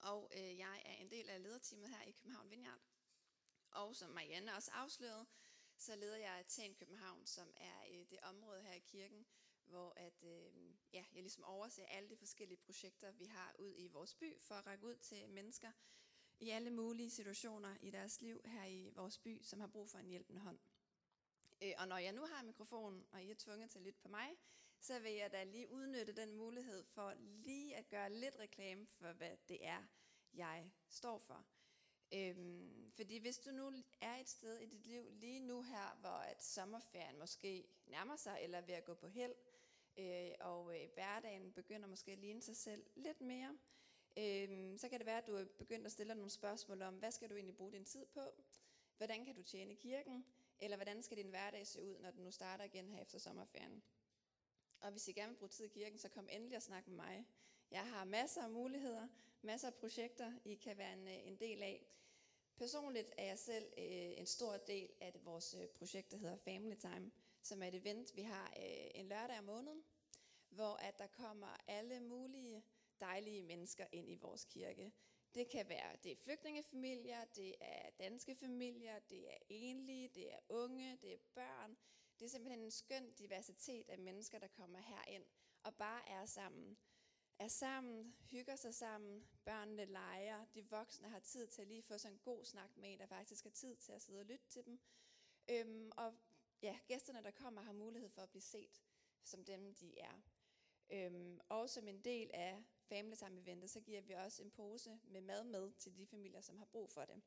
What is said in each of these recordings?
og øh, jeg er en del af lederteamet her i København Vineyard. Og som Marianne også afslørede, så leder jeg Tæn København, som er øh, det område her i kirken, hvor at, øh, ja, jeg ligesom overser alle de forskellige projekter, vi har ud i vores by, for at række ud til mennesker i alle mulige situationer i deres liv her i vores by, som har brug for en hjælpende hånd. Øh, og når jeg nu har mikrofonen, og I er tvunget til at lytte på mig, så vil jeg da lige udnytte den mulighed for lige at gøre lidt reklame for, hvad det er, jeg står for. Øhm, fordi hvis du nu er et sted i dit liv lige nu her, hvor at sommerferien måske nærmer sig, eller er ved at gå på held, øh, og øh, hverdagen begynder måske at ligne sig selv lidt mere, øh, så kan det være, at du er begyndt at stille nogle spørgsmål om, hvad skal du egentlig bruge din tid på? Hvordan kan du tjene kirken? Eller hvordan skal din hverdag se ud, når den nu starter igen her efter sommerferien? Og hvis I gerne vil bruge tid i kirken, så kom endelig og snak med mig. Jeg har masser af muligheder, masser af projekter, I kan være en, øh, en del af. Personligt er jeg selv øh, en stor del af det, vores øh, projekt, der hedder Family Time, som er et event, vi har øh, en lørdag om måneden, hvor at der kommer alle mulige dejlige mennesker ind i vores kirke. Det kan være, det er flygtningefamilier, det er danske familier, det er enlige, det er unge, det er børn. Det er simpelthen en skøn diversitet af mennesker, der kommer herind og bare er sammen. Er sammen, hygger sig sammen, børnene leger, de voksne har tid til at lige få sådan en god snak med en, der faktisk har tid til at sidde og lytte til dem. Øhm, og ja, gæsterne, der kommer, har mulighed for at blive set som dem, de er. Øhm, og som en del af Family Time Eventet, så giver vi også en pose med mad med til de familier, som har brug for det.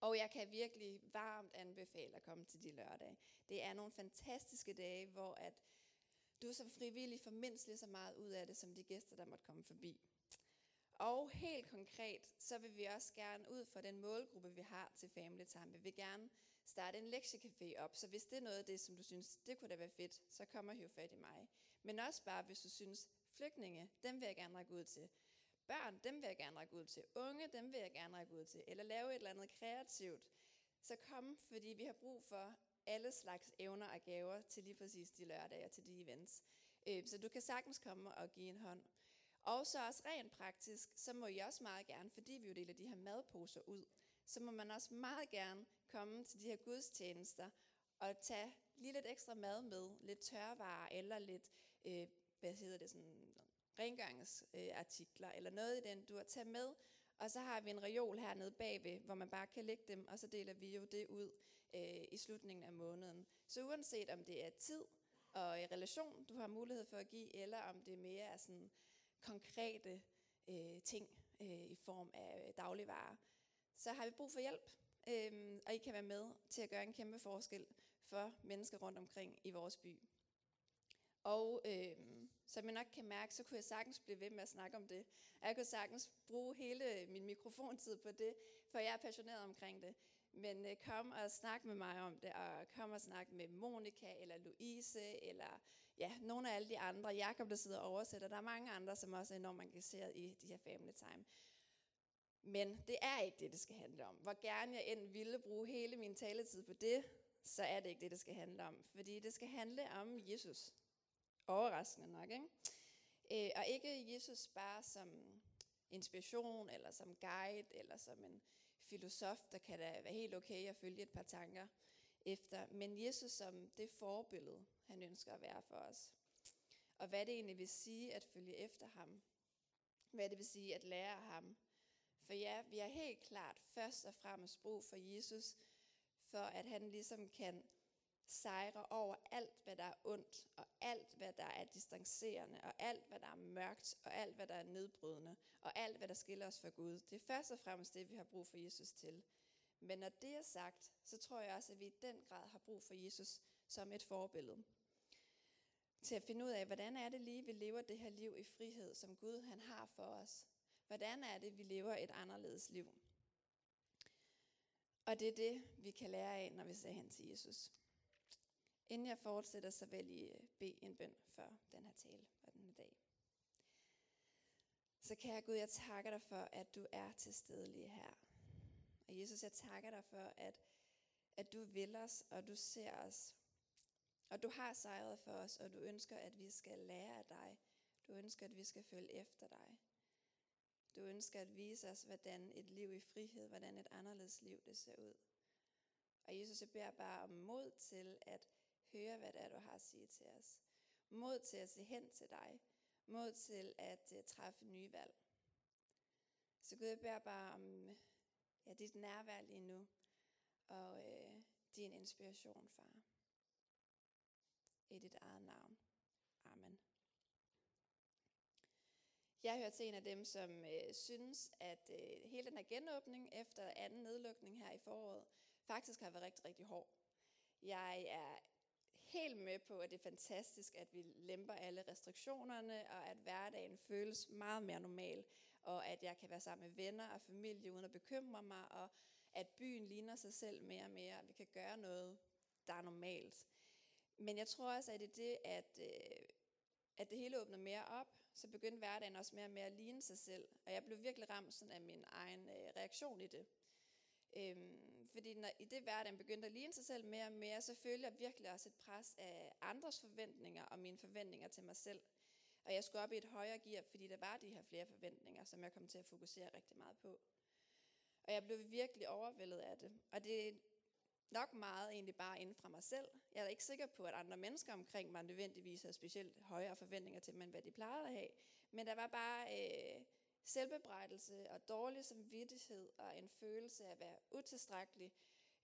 Og jeg kan virkelig varmt anbefale at komme til de lørdage. Det er nogle fantastiske dage, hvor at du som frivillig får mindst lige så meget ud af det, som de gæster, der måtte komme forbi. Og helt konkret, så vil vi også gerne ud for den målgruppe, vi har til Family Time. Vi vil gerne starte en lektiecafé op, så hvis det er noget af det, som du synes, det kunne da være fedt, så kommer hiv fat i mig. Men også bare, hvis du synes, flygtninge, dem vil jeg gerne række ud til. Børn, dem vil jeg gerne række ud til. Unge, dem vil jeg gerne række ud til. Eller lave et eller andet kreativt. Så kom, fordi vi har brug for alle slags evner og gaver til lige præcis de lørdage og til de events. Øh, så du kan sagtens komme og give en hånd. Og så også rent praktisk, så må I også meget gerne, fordi vi jo deler de her madposer ud, så må man også meget gerne komme til de her gudstjenester og tage lige lidt ekstra mad med, lidt tørvarer eller lidt, øh, hvad hedder det, sådan rengøringsartikler øh, eller noget i den, du har taget med. Og så har vi en reol hernede bagved, hvor man bare kan lægge dem, og så deler vi jo det ud øh, i slutningen af måneden. Så uanset om det er tid og øh, relation, du har mulighed for at give, eller om det mere er sådan konkrete øh, ting øh, i form af øh, dagligvarer, så har vi brug for hjælp. Øh, og I kan være med til at gøre en kæmpe forskel for mennesker rundt omkring i vores by. Og øh, som jeg nok kan mærke, så kunne jeg sagtens blive ved med at snakke om det. Jeg kunne sagtens bruge hele min mikrofontid på det, for jeg er passioneret omkring det. Men øh, kom og snak med mig om det, og kom og snak med Monika, eller Louise, eller ja, nogle af alle de andre. Jakob, der sidder og oversætter. Der er mange andre, som også er enormt engageret i de her family time. Men det er ikke det, det skal handle om. Hvor gerne jeg end ville bruge hele min taletid på det, så er det ikke det, det skal handle om. Fordi det skal handle om Jesus. Overraskende nok, ikke? Øh, og ikke Jesus bare som inspiration, eller som guide, eller som en filosof, der kan da være helt okay at følge et par tanker efter, men Jesus som det forbillede, han ønsker at være for os. Og hvad det egentlig vil sige at følge efter ham. Hvad det vil sige at lære af ham. For ja, vi har helt klart først og fremmest brug for Jesus, for at han ligesom kan sejre over alt, hvad der er ondt, og alt, hvad der er distancerende, og alt, hvad der er mørkt, og alt, hvad der er nedbrydende, og alt, hvad der skiller os fra Gud. Det er først og fremmest det, vi har brug for Jesus til. Men når det er sagt, så tror jeg også, at vi i den grad har brug for Jesus som et forbillede. Til at finde ud af, hvordan er det lige, vi lever det her liv i frihed, som Gud han har for os. Hvordan er det, vi lever et anderledes liv? Og det er det, vi kan lære af, når vi ser hen til Jesus. Inden jeg fortsætter, så vil I øh, bede en bøn for den her tale og den her dag. Så kære Gud, jeg takker dig for, at du er til stede lige her. Og Jesus, jeg takker dig for, at, at du vil os, og du ser os. Og du har sejret for os, og du ønsker, at vi skal lære af dig. Du ønsker, at vi skal følge efter dig. Du ønsker at vise os, hvordan et liv i frihed, hvordan et anderledes liv det ser ud. Og Jesus, jeg beder bare om mod til at høre, hvad det er, du har at sige til os. Mod til at se hen til dig. Mod til at uh, træffe nye valg. Så Gud, jeg beder bare om ja, dit nærvær lige nu. Og uh, din inspiration, far. I dit eget navn. Amen. Jeg hører til en af dem, som øh, synes, at øh, hele den her genåbning efter anden nedlukning her i foråret, faktisk har været rigtig, rigtig hård. Jeg er helt med på, at det er fantastisk, at vi lemper alle restriktionerne, og at hverdagen føles meget mere normal, og at jeg kan være sammen med venner og familie uden at bekymre mig, og at byen ligner sig selv mere og mere, og vi kan gøre noget, der er normalt. Men jeg tror også, at det er det, at, øh, at det hele åbner mere op, så begyndte hverdagen også mere og mere at ligne sig selv. Og jeg blev virkelig ramt sådan af min egen øh, reaktion i det. Øhm, fordi når i det hverdagen begyndte at ligne sig selv mere og mere, så følte jeg virkelig også et pres af andres forventninger og mine forventninger til mig selv. Og jeg skulle op i et højere gear, fordi der var de her flere forventninger, som jeg kom til at fokusere rigtig meget på. Og jeg blev virkelig overvældet af det. Og det er nok meget egentlig bare inden fra mig selv. Jeg er ikke sikker på, at andre mennesker omkring mig nødvendigvis har specielt højere forventninger til mig, end hvad de plejede at have. Men der var bare øh, selvbebrejdelse og dårlig samvittighed og en følelse af at være utilstrækkelig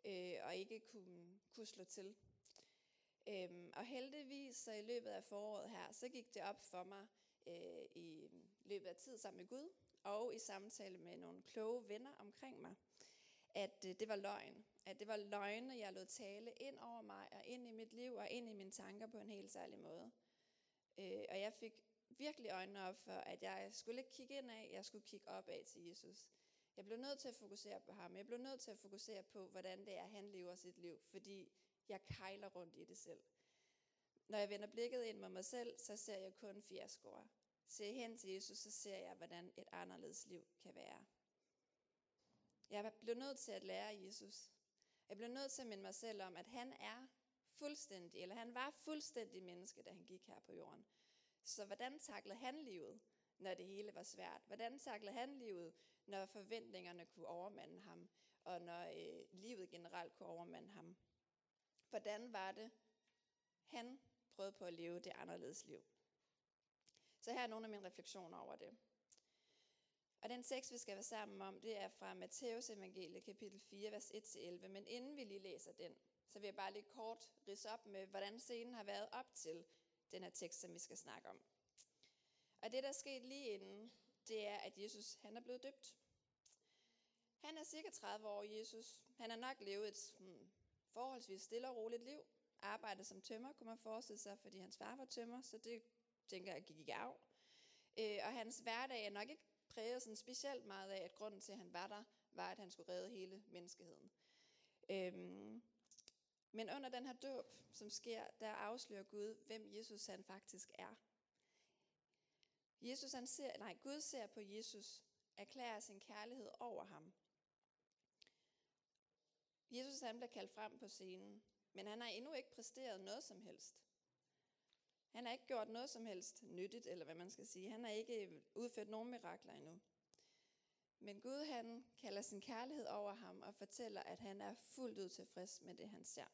øh, og ikke kunne, kunne slå til. Øhm, og heldigvis så i løbet af foråret her, så gik det op for mig øh, i løbet af tid sammen med Gud og i samtale med nogle kloge venner omkring mig, at øh, det var løgn. At det var løgne, jeg lod tale ind over mig og ind i mit liv og ind i mine tanker på en helt særlig måde. Øh, og jeg fik virkelig øjnene op for, at jeg skulle ikke kigge ind af, jeg skulle kigge op af til Jesus. Jeg blev nødt til at fokusere på ham. Jeg blev nødt til at fokusere på, hvordan det er, han lever sit liv, fordi jeg kejler rundt i det selv. Når jeg vender blikket ind mod mig selv, så ser jeg kun fiaskoer. Ser hen til Jesus, så ser jeg, hvordan et anderledes liv kan være. Jeg blev nødt til at lære Jesus. Jeg blev nødt til at minde mig selv om, at han er fuldstændig, eller han var fuldstændig menneske, da han gik her på jorden. Så hvordan taklede han livet, når det hele var svært? Hvordan taklede han livet, når forventningerne kunne overmande ham, og når øh, livet generelt kunne overmande ham? Hvordan var det, han prøvede på at leve det anderledes liv? Så her er nogle af mine refleksioner over det. Og den tekst, vi skal være sammen om, det er fra Matteus evangelie, kapitel 4, vers 1-11. Men inden vi lige læser den, så vil jeg bare lige kort rise op med, hvordan scenen har været op til den her tekst, som vi skal snakke om. Og det, der er sket lige inden, det er, at Jesus han er blevet døbt. Han er cirka 30 år, Jesus. Han har nok levet et hmm, forholdsvis stille og roligt liv. Arbejdet som tømmer, kunne man forestille sig, fordi hans far var tømmer, så det tænker jeg gik i arv. Øh, og hans hverdag er nok ikke præget sådan specielt meget af, at grunden til, at han var der, var, at han skulle redde hele menneskeheden. Øhm, men under den her dåb, som sker, der afslører Gud, hvem Jesus han faktisk er. Jesus han ser, nej, Gud ser på Jesus, erklærer sin kærlighed over ham. Jesus han bliver kaldt frem på scenen, men han har endnu ikke præsteret noget som helst. Han har ikke gjort noget som helst nyttigt, eller hvad man skal sige. Han har ikke udført nogen mirakler endnu. Men Gud han kalder sin kærlighed over ham og fortæller, at han er fuldt ud tilfreds med det, han ser.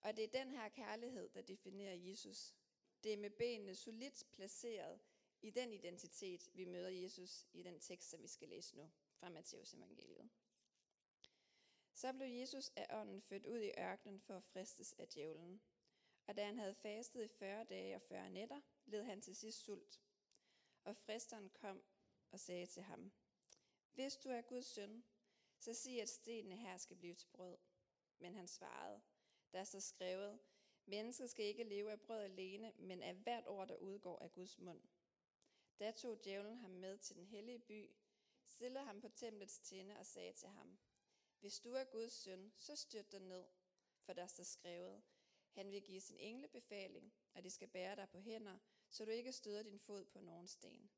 Og det er den her kærlighed, der definerer Jesus. Det er med benene solidt placeret i den identitet, vi møder Jesus i den tekst, som vi skal læse nu fra Matteus evangeliet. Så blev Jesus af ånden født ud i ørkenen for at fristes af djævlen. Og da han havde fastet i 40 dage og 40 nætter, led han til sidst sult. Og fristeren kom og sagde til ham, hvis du er Guds søn, så sig, at stenene her skal blive til brød. Men han svarede, der er så skrevet, Mennesket skal ikke leve af brød alene, men af hvert ord, der udgår af Guds mund. Da tog djævlen ham med til den hellige by, stillede ham på templets tinde og sagde til ham, Hvis du er Guds søn, så styrt dig ned, for der står skrevet, han vil give sin engle befaling, og de skal bære dig på hænder, så du ikke støder din fod på nogen sten.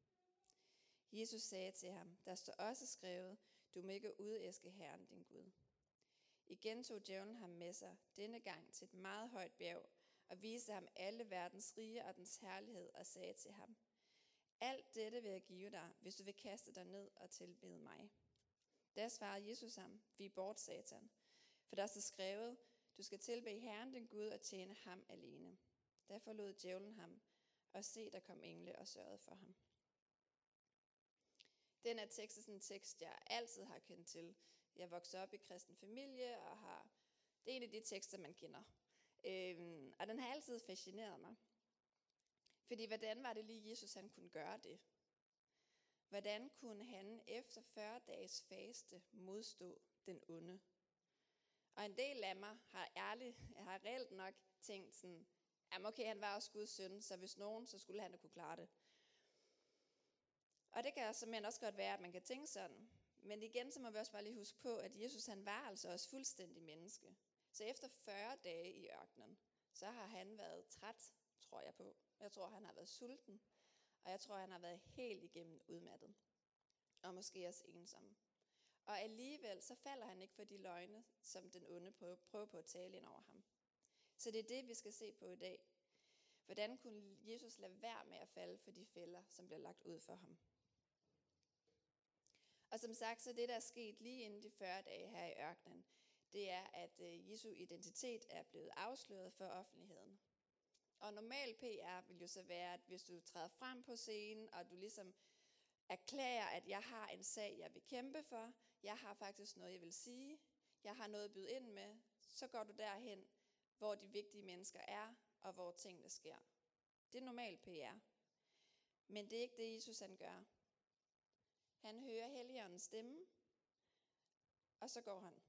Jesus sagde til ham, der står også skrevet, du må ikke udæske Herren din Gud. Igen tog djævlen ham med sig, denne gang til et meget højt bjerg, og viste ham alle verdens rige og dens herlighed, og sagde til ham, Alt dette vil jeg give dig, hvis du vil kaste dig ned og tilbede mig. Da svarede Jesus ham, vi er bort, satan. For der står skrevet, du skal tilbede Herren din Gud og tjene ham alene. Da forlod djævlen ham, og se, der kom engle og sørgede for ham. Den er tekst er sådan en tekst, jeg altid har kendt til. Jeg voksede op i kristen familie, og har, det er en af de tekster, man kender. Øhm, og den har altid fascineret mig. Fordi hvordan var det lige, Jesus han kunne gøre det? Hvordan kunne han efter 40 dages faste modstå den onde? Og en del af mig har ærligt, jeg har reelt nok tænkt sådan, jamen okay, han var også Guds søn, så hvis nogen, så skulle han da kunne klare det. Og det kan simpelthen også godt være, at man kan tænke sådan. Men igen, så må vi også bare lige huske på, at Jesus han var altså også fuldstændig menneske. Så efter 40 dage i ørkenen, så har han været træt, tror jeg på. Jeg tror, han har været sulten, og jeg tror, han har været helt igennem udmattet. Og måske også ensom. Og alligevel så falder han ikke for de løgne, som den onde prøver på at tale ind over ham. Så det er det, vi skal se på i dag. Hvordan kunne Jesus lade være med at falde for de fælder, som bliver lagt ud for ham? Og som sagt, så det, der er sket lige inden de 40 dage her i ørkenen, det er, at øh, Jesu identitet er blevet afsløret for offentligheden. Og normal PR vil jo så være, at hvis du træder frem på scenen, og du ligesom erklærer, at jeg har en sag, jeg vil kæmpe for, jeg har faktisk noget, jeg vil sige, jeg har noget at byde ind med, så går du derhen, hvor de vigtige mennesker er, og hvor tingene sker. Det er normal PR. Men det er ikke det, Jesus han gør. Han hører Helligåndens stemme, og så går han.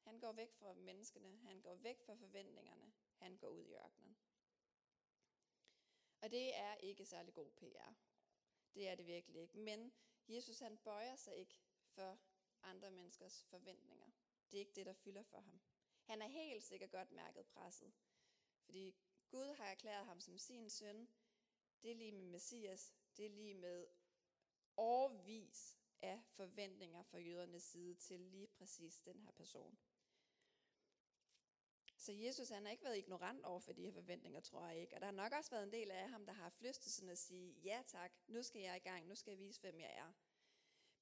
Han går væk fra menneskene, han går væk fra forventningerne, han går ud i ørkenen. Og det er ikke særlig god PR. Det er det virkelig ikke. Men Jesus han bøjer sig ikke for andre menneskers forventninger. Det er ikke det, der fylder for ham. Han er helt sikkert godt mærket presset. Fordi Gud har erklæret ham som sin søn. Det er lige med Messias. Det er lige med årvis af forventninger fra jødernes side til lige præcis den her person. Så Jesus han har ikke været ignorant over for de her forventninger, tror jeg ikke. Og der har nok også været en del af ham, der har haft lyst til sådan at sige, ja tak, nu skal jeg i gang, nu skal jeg vise, hvem jeg er.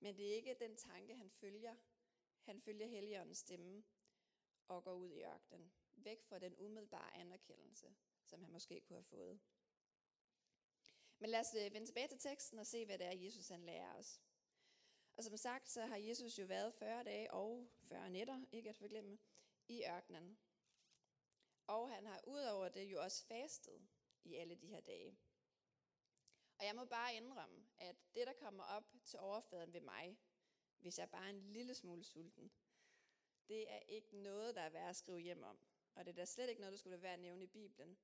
Men det er ikke den tanke, han følger. Han følger Helligåndens stemme og går ud i ørkenen. Væk fra den umiddelbare anerkendelse, som han måske kunne have fået. Men lad os øh, vende tilbage til teksten og se, hvad det er, Jesus han lærer os. Og som sagt, så har Jesus jo været 40 dage og 40 nætter, ikke at forglemme, i ørkenen. Og han har udover det jo også fastet i alle de her dage. Og jeg må bare indrømme, at det, der kommer op til overfladen ved mig, hvis jeg bare er en lille smule sulten, det er ikke noget, der er værd at skrive hjem om. Og det er da slet ikke noget, der skulle være at nævne i Bibelen.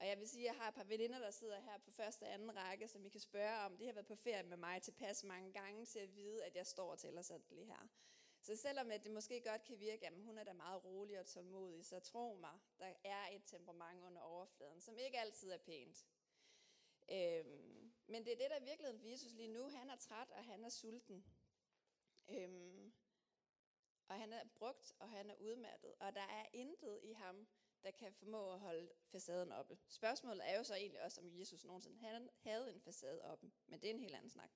Og jeg vil sige, at jeg har et par veninder, der sidder her på første og anden række, som I kan spørge om. De har været på ferie med mig tilpas mange gange til at vide, at jeg står og tæller sådan lige her. Så selvom at det måske godt kan virke, at hun er da meget rolig og tålmodig, så tro mig, der er et temperament under overfladen, som ikke altid er pænt. Øhm, men det er det, der virkelig viser lige nu. Han er træt, og han er sulten. Øhm, og han er brugt, og han er udmattet. Og der er intet i ham, der kan formå at holde facaden oppe. Spørgsmålet er jo så egentlig også, om Jesus nogensinde havde en facade oppe. Men det er en helt anden snak.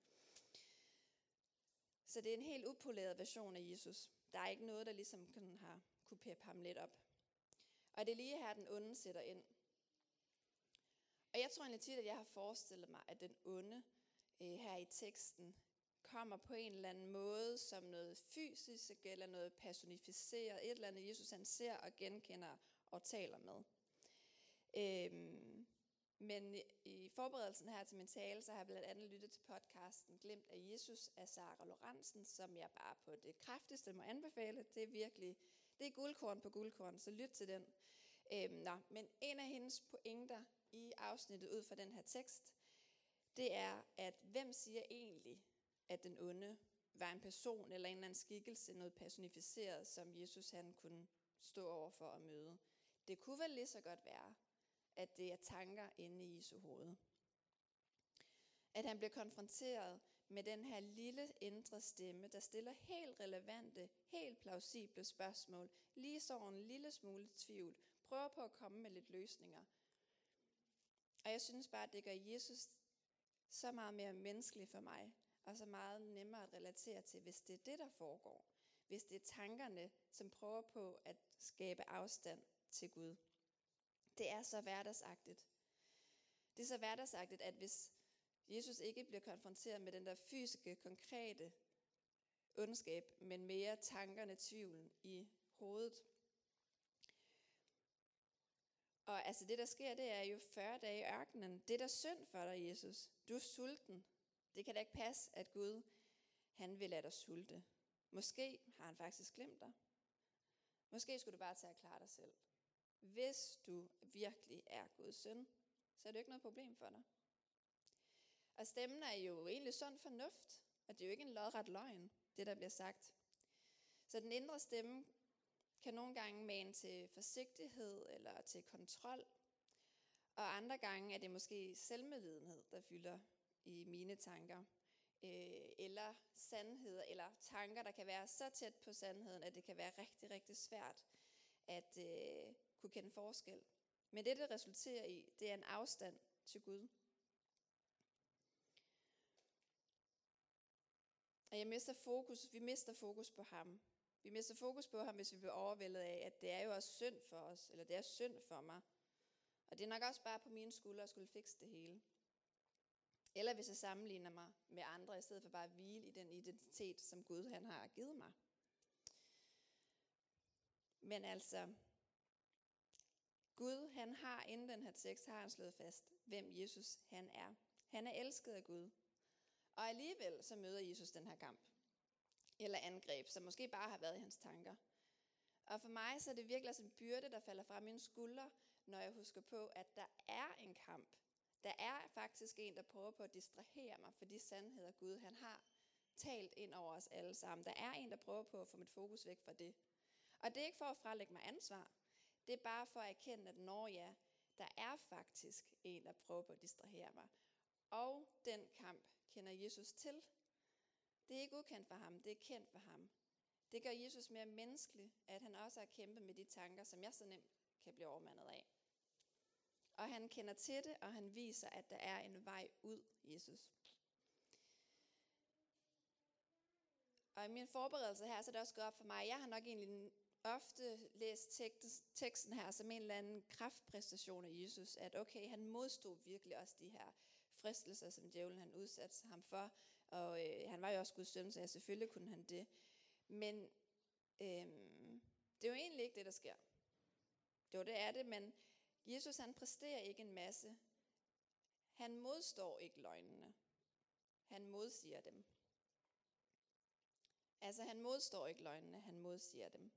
Så det er en helt upoleret version af Jesus. Der er ikke noget, der ligesom kan har kunne peppe ham lidt op. Og det er lige her, den onde sætter ind. Og jeg tror egentlig tit, at jeg har forestillet mig, at den onde øh, her i teksten kommer på en eller anden måde som noget fysisk eller noget personificeret, et eller andet Jesus han ser og genkender og taler med. Øhm, men i forberedelsen her til min tale, så har jeg blandt andet lyttet til podcasten Glemt af Jesus af Sara Lorentzen, som jeg bare på det kraftigste må anbefale. Det er virkelig, det er guldkorn på guldkorn, så lyt til den. Øhm, nå, men en af hendes pointer i afsnittet ud fra den her tekst, det er, at hvem siger egentlig, at den onde var en person eller en eller anden skikkelse, noget personificeret, som Jesus han kunne stå over for at møde. Det kunne vel lige så godt være, at det er tanker inde i Jesu hoved. At han bliver konfronteret med den her lille indre stemme, der stiller helt relevante, helt plausible spørgsmål, lige så en lille smule tvivl, prøver på at komme med lidt løsninger. Og jeg synes bare, at det gør Jesus så meget mere menneskelig for mig, og så meget nemmere at relatere til, hvis det er det, der foregår. Hvis det er tankerne, som prøver på at skabe afstand til Gud. Det er så hverdagsagtigt. Det er så hverdagsagtigt, at hvis Jesus ikke bliver konfronteret med den der fysiske, konkrete ondskab, men mere tankerne, tvivlen i hovedet. Og altså det, der sker, det er jo 40 dage i ørkenen. Det er der synd for dig, Jesus. Du er sulten. Det kan da ikke passe, at Gud han vil lade dig sulte. Måske har han faktisk glemt dig. Måske skulle du bare tage og klare dig selv. Hvis du virkelig er Guds søn, så er det jo ikke noget problem for dig. Og stemmen er jo egentlig sund fornuft, og det er jo ikke en lodret løgn, det der bliver sagt. Så den indre stemme kan nogle gange mane til forsigtighed eller til kontrol, og andre gange er det måske selvmedlidenhed, der fylder i mine tanker. Øh, eller sandheder, eller tanker, der kan være så tæt på sandheden, at det kan være rigtig, rigtig svært at øh, kunne kende forskel. Men det, det resulterer i, det er en afstand til Gud. Og jeg mister fokus, vi mister fokus på ham. Vi mister fokus på ham, hvis vi bliver overvældet af, at det er jo også synd for os, eller det er synd for mig. Og det er nok også bare på mine skuldre at skulle fikse det hele. Eller hvis jeg sammenligner mig med andre, i stedet for bare at hvile i den identitet, som Gud han har givet mig. Men altså, Gud han har inden den her tekst, har han slået fast, hvem Jesus han er. Han er elsket af Gud. Og alligevel så møder Jesus den her kamp. Eller angreb, som måske bare har været i hans tanker. Og for mig så er det virkelig som en byrde, der falder fra mine skuldre, når jeg husker på, at der er en kamp. Der er faktisk en, der prøver på at distrahere mig for de sandheder, Gud han har talt ind over os alle sammen. Der er en, der prøver på at få mit fokus væk fra det. Og det er ikke for at frelægge mig ansvar. Det er bare for at erkende, at når ja, der er faktisk en, der prøver på at distrahere mig. Og den kamp kender Jesus til. Det er ikke ukendt for ham, det er kendt for ham. Det gør Jesus mere menneskelig, at han også har kæmpet med de tanker, som jeg så nemt kan blive overmandet af. Og han kender til det, og han viser, at der er en vej ud, Jesus. Og i min forberedelse her, så er det også gået op for mig, jeg har nok egentlig ofte læst teksten her som en eller anden kraftpræstation af Jesus, at okay, han modstod virkelig også de her fristelser, som djævlen han udsatte ham for, og øh, han var jo også Guds søn, så selvfølgelig kunne han det. Men øh, det er jo egentlig ikke det, der sker. Jo, det er det, men Jesus han præsterer ikke en masse. Han modstår ikke løgnene. Han modsiger dem. Altså han modstår ikke løgnene, han modsiger dem.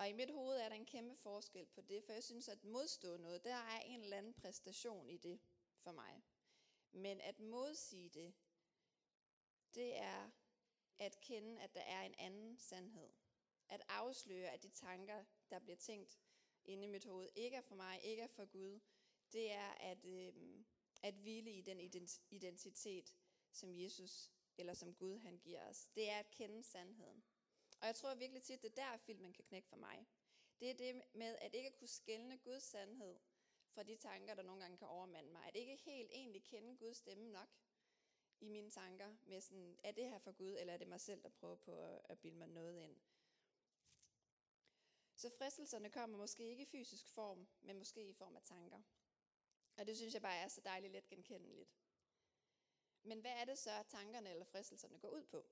Og i mit hoved er der en kæmpe forskel på det, for jeg synes, at modstå noget, der er en eller anden præstation i det for mig. Men at modsige det, det er at kende, at der er en anden sandhed. At afsløre, at de tanker, der bliver tænkt inde i mit hoved, ikke er for mig, ikke er for Gud. Det er at, øh, at hvile i den identitet, som Jesus eller som Gud han giver os. Det er at kende sandheden. Og jeg tror virkelig tit, det er der filmen kan knække for mig. Det er det med at ikke kunne skælne Guds sandhed fra de tanker, der nogle gange kan overmande mig. At ikke helt egentlig kende Guds stemme nok i mine tanker med sådan, er det her for Gud, eller er det mig selv, der prøver på at, at bilde mig noget ind. Så fristelserne kommer måske ikke i fysisk form, men måske i form af tanker. Og det synes jeg bare er så dejligt let genkendeligt. Men hvad er det så, at tankerne eller fristelserne går ud på?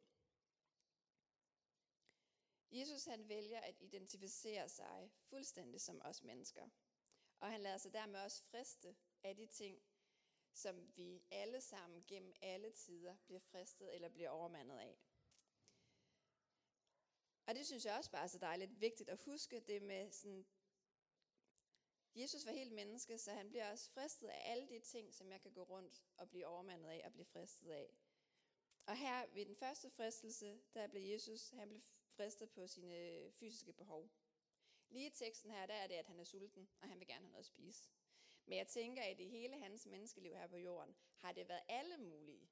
Jesus han vælger at identificere sig fuldstændig som os mennesker. Og han lader sig dermed også friste af de ting, som vi alle sammen gennem alle tider bliver fristet eller bliver overmandet af. Og det synes jeg også bare er så dejligt vigtigt at huske det med sådan, Jesus var helt menneske, så han bliver også fristet af alle de ting, som jeg kan gå rundt og blive overmandet af og blive fristet af. Og her ved den første fristelse, der blev Jesus, han blev fristet på sine øh, fysiske behov. Lige i teksten her, der er det, at han er sulten, og han vil gerne have noget at spise. Men jeg tænker, at i hele hans menneskeliv her på jorden, har det været alle mulige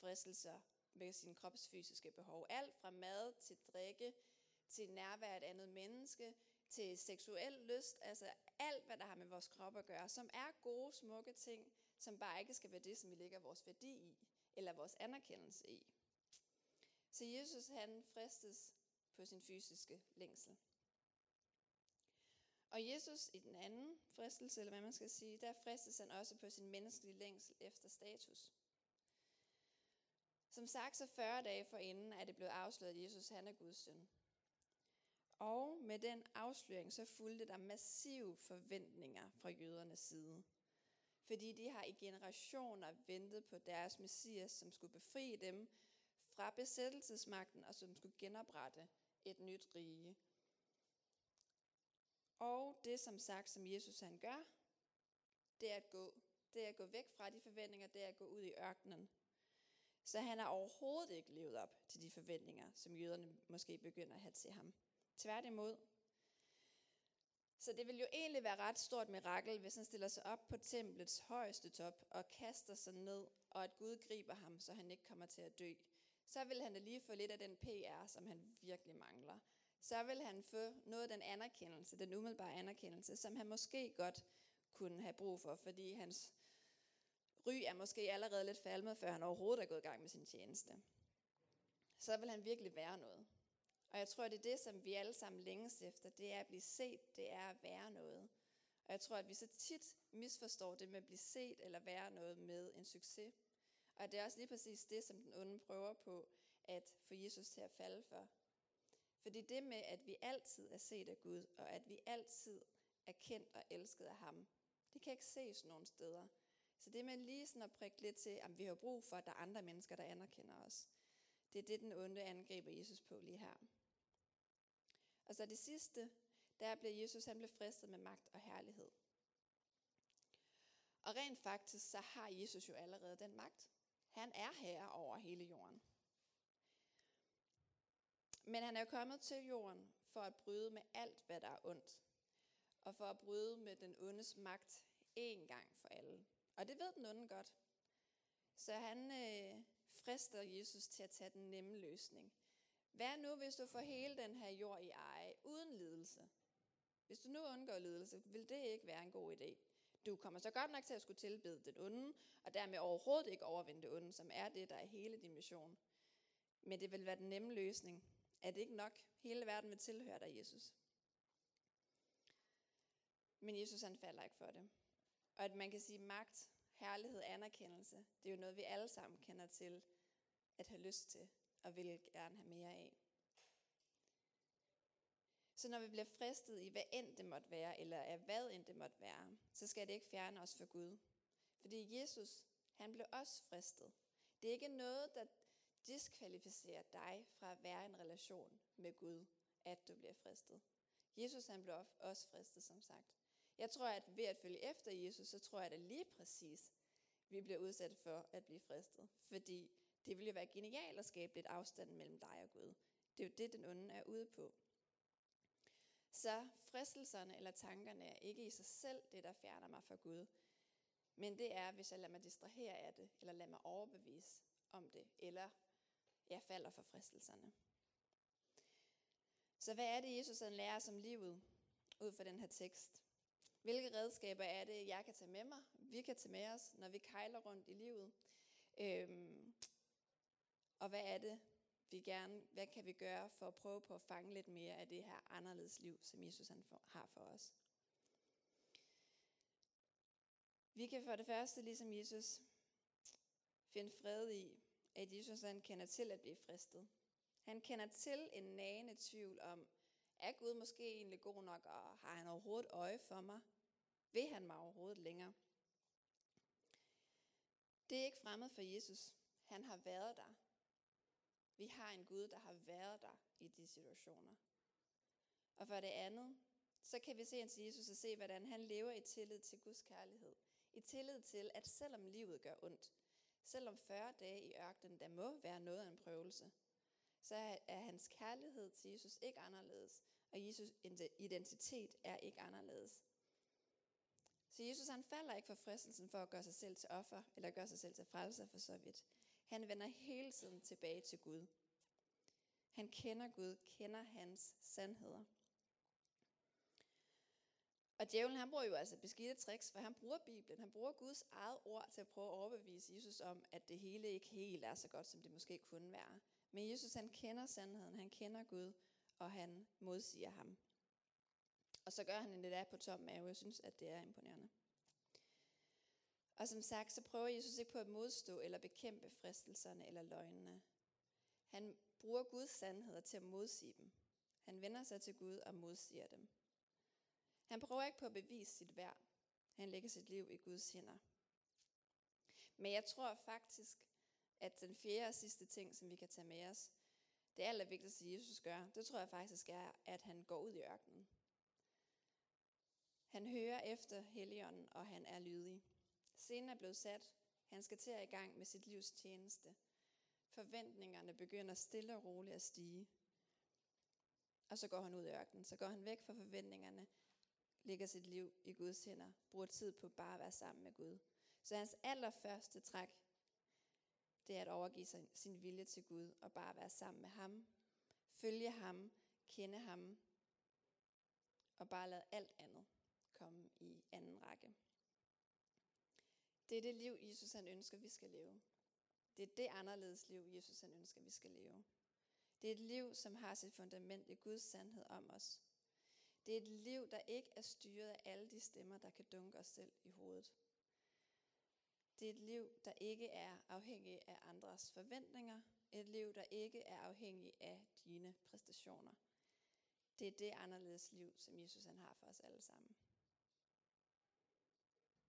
fristelser med sine kropsfysiske behov. Alt fra mad til drikke, til nærvær af et andet menneske, til seksuel lyst, altså alt, hvad der har med vores krop at gøre, som er gode, smukke ting, som bare ikke skal være det, som vi lægger vores værdi i, eller vores anerkendelse i. Så Jesus, han fristes på sin fysiske længsel. Og Jesus i den anden fristelse, eller hvad man skal sige, der fristes han også på sin menneskelige længsel efter status. Som sagt, så 40 dage forinden er det blevet afsløret, at Jesus han er Guds søn. Og med den afsløring, så fulgte der massive forventninger fra jødernes side. Fordi de har i generationer ventet på deres messias, som skulle befri dem fra besættelsesmagten og som skulle genoprette et nyt rige. Og det som sagt, som Jesus han gør, det er at gå. Det er at gå væk fra de forventninger, det er at gå ud i ørkenen. Så han har overhovedet ikke levet op til de forventninger, som jøderne måske begynder at have til ham. Tværtimod. Så det vil jo egentlig være ret stort mirakel, hvis han stiller sig op på templets højeste top og kaster sig ned, og at Gud griber ham, så han ikke kommer til at dø. Så vil han da lige få lidt af den PR, som han virkelig mangler. Så vil han få noget af den anerkendelse, den umiddelbare anerkendelse, som han måske godt kunne have brug for, fordi hans ry er måske allerede lidt falmet, før han overhovedet er gået i gang med sin tjeneste. Så vil han virkelig være noget. Og jeg tror, det er det, som vi alle sammen længes efter. Det er at blive set, det er at være noget. Og jeg tror, at vi så tit misforstår det med at blive set eller være noget med en succes. Og det er også lige præcis det, som den onde prøver på at få Jesus til at falde for. Fordi det med, at vi altid er set af Gud, og at vi altid er kendt og elsket af ham, det kan ikke ses nogen steder. Så det med lige sådan at prikke lidt til, at vi har brug for, at der er andre mennesker, der anerkender os. Det er det, den onde angriber Jesus på lige her. Og så det sidste, der blev Jesus han blev fristet med magt og herlighed. Og rent faktisk, så har Jesus jo allerede den magt. Han er herre over hele jorden. Men han er kommet til jorden for at bryde med alt, hvad der er ondt. Og for at bryde med den ondes magt én gang for alle. Og det ved den onde godt. Så han øh, frister Jesus til at tage den nemme løsning. Hvad nu, hvis du får hele den her jord i eje, uden lidelse? Hvis du nu undgår lidelse, vil det ikke være en god idé. Du kommer så godt nok til at skulle tilbede den onde, og dermed overhovedet ikke overvinde det onde, som er det, der er hele din mission. Men det vil være den nemme løsning. Er det ikke nok? Hele verden vil tilhøre dig, Jesus. Men Jesus han falder ikke for det. Og at man kan sige magt, herlighed, anerkendelse, det er jo noget, vi alle sammen kender til at have lyst til og vil gerne have mere af. Så når vi bliver fristet i, hvad end det måtte være, eller af hvad end det måtte være, så skal det ikke fjerne os fra Gud. Fordi Jesus, han blev også fristet. Det er ikke noget, der diskvalificerer dig fra at være i en relation med Gud, at du bliver fristet. Jesus han blev også fristet, som sagt. Jeg tror, at ved at følge efter Jesus, så tror jeg, da lige præcis vi bliver udsat for at blive fristet. Fordi det ville jo være genialt at skabe lidt afstand mellem dig og Gud. Det er jo det, den onde er ude på. Så fristelserne eller tankerne er ikke i sig selv det, der fjerner mig fra Gud. Men det er, hvis jeg lader mig distrahere af det, eller lader mig overbevise om det, eller jeg falder for fristelserne. Så hvad er det, Jesus han lærer os om livet ud fra den her tekst? Hvilke redskaber er det, jeg kan tage med mig, vi kan tage med os, når vi kejler rundt i livet? Øhm, og hvad er det, vi gerne, hvad kan vi gøre for at prøve på at fange lidt mere af det her anderledes liv, som Jesus han for, har for os? Vi kan for det første, ligesom Jesus, finde fred i, at Jesus han kender til at blive fristet. Han kender til en nagende tvivl om, er Gud måske egentlig god nok, og har han overhovedet øje for mig? Vil han mig overhovedet længere? Det er ikke fremmed for Jesus. Han har været der. Vi har en Gud, der har været der i de situationer. Og for det andet, så kan vi se ind til Jesus og se, hvordan han lever i tillid til Guds kærlighed. I tillid til, at selvom livet gør ondt, selvom 40 dage i ørkenen, der må være noget af en prøvelse, så er hans kærlighed til Jesus ikke anderledes, og Jesus identitet er ikke anderledes. Så Jesus han falder ikke for fristelsen for at gøre sig selv til offer, eller gøre sig selv til frelser for så vidt. Han vender hele tiden tilbage til Gud. Han kender Gud, kender hans sandheder. Og djævlen han bruger jo altså beskidte tricks, for han bruger Bibelen, han bruger Guds eget ord til at prøve at overbevise Jesus om, at det hele ikke helt er så godt, som det måske kunne være. Men Jesus han kender sandheden, han kender Gud, og han modsiger ham. Og så gør han det der på tom mave. Jeg synes, at det er imponerende. Og som sagt, så prøver Jesus ikke på at modstå eller bekæmpe fristelserne eller løgnene. Han bruger Guds sandheder til at modsige dem. Han vender sig til Gud og modsiger dem. Han prøver ikke på at bevise sit værd. Han lægger sit liv i Guds hænder. Men jeg tror faktisk, at den fjerde og sidste ting, som vi kan tage med os, det allervigtigste Jesus gør, det tror jeg faktisk er, at han går ud i ørkenen. Han hører efter Helligånden, og han er lydig. Scenen er blevet sat. Han skal til at i gang med sit livs tjeneste. Forventningerne begynder stille og roligt at stige. Og så går han ud i ørkenen. Så går han væk fra forventningerne, lægger sit liv i Guds hænder, bruger tid på bare at være sammen med Gud. Så hans allerførste træk, det er at overgive sin, sin vilje til Gud og bare være sammen med ham, følge ham, kende ham og bare lade alt andet komme i anden. Det er det liv, Jesus han ønsker, vi skal leve. Det er det anderledes liv, Jesus han ønsker, vi skal leve. Det er et liv, som har sit fundament i Guds sandhed om os. Det er et liv, der ikke er styret af alle de stemmer, der kan dunke os selv i hovedet. Det er et liv, der ikke er afhængig af andres forventninger. Et liv, der ikke er afhængig af dine præstationer. Det er det anderledes liv, som Jesus han har for os alle sammen.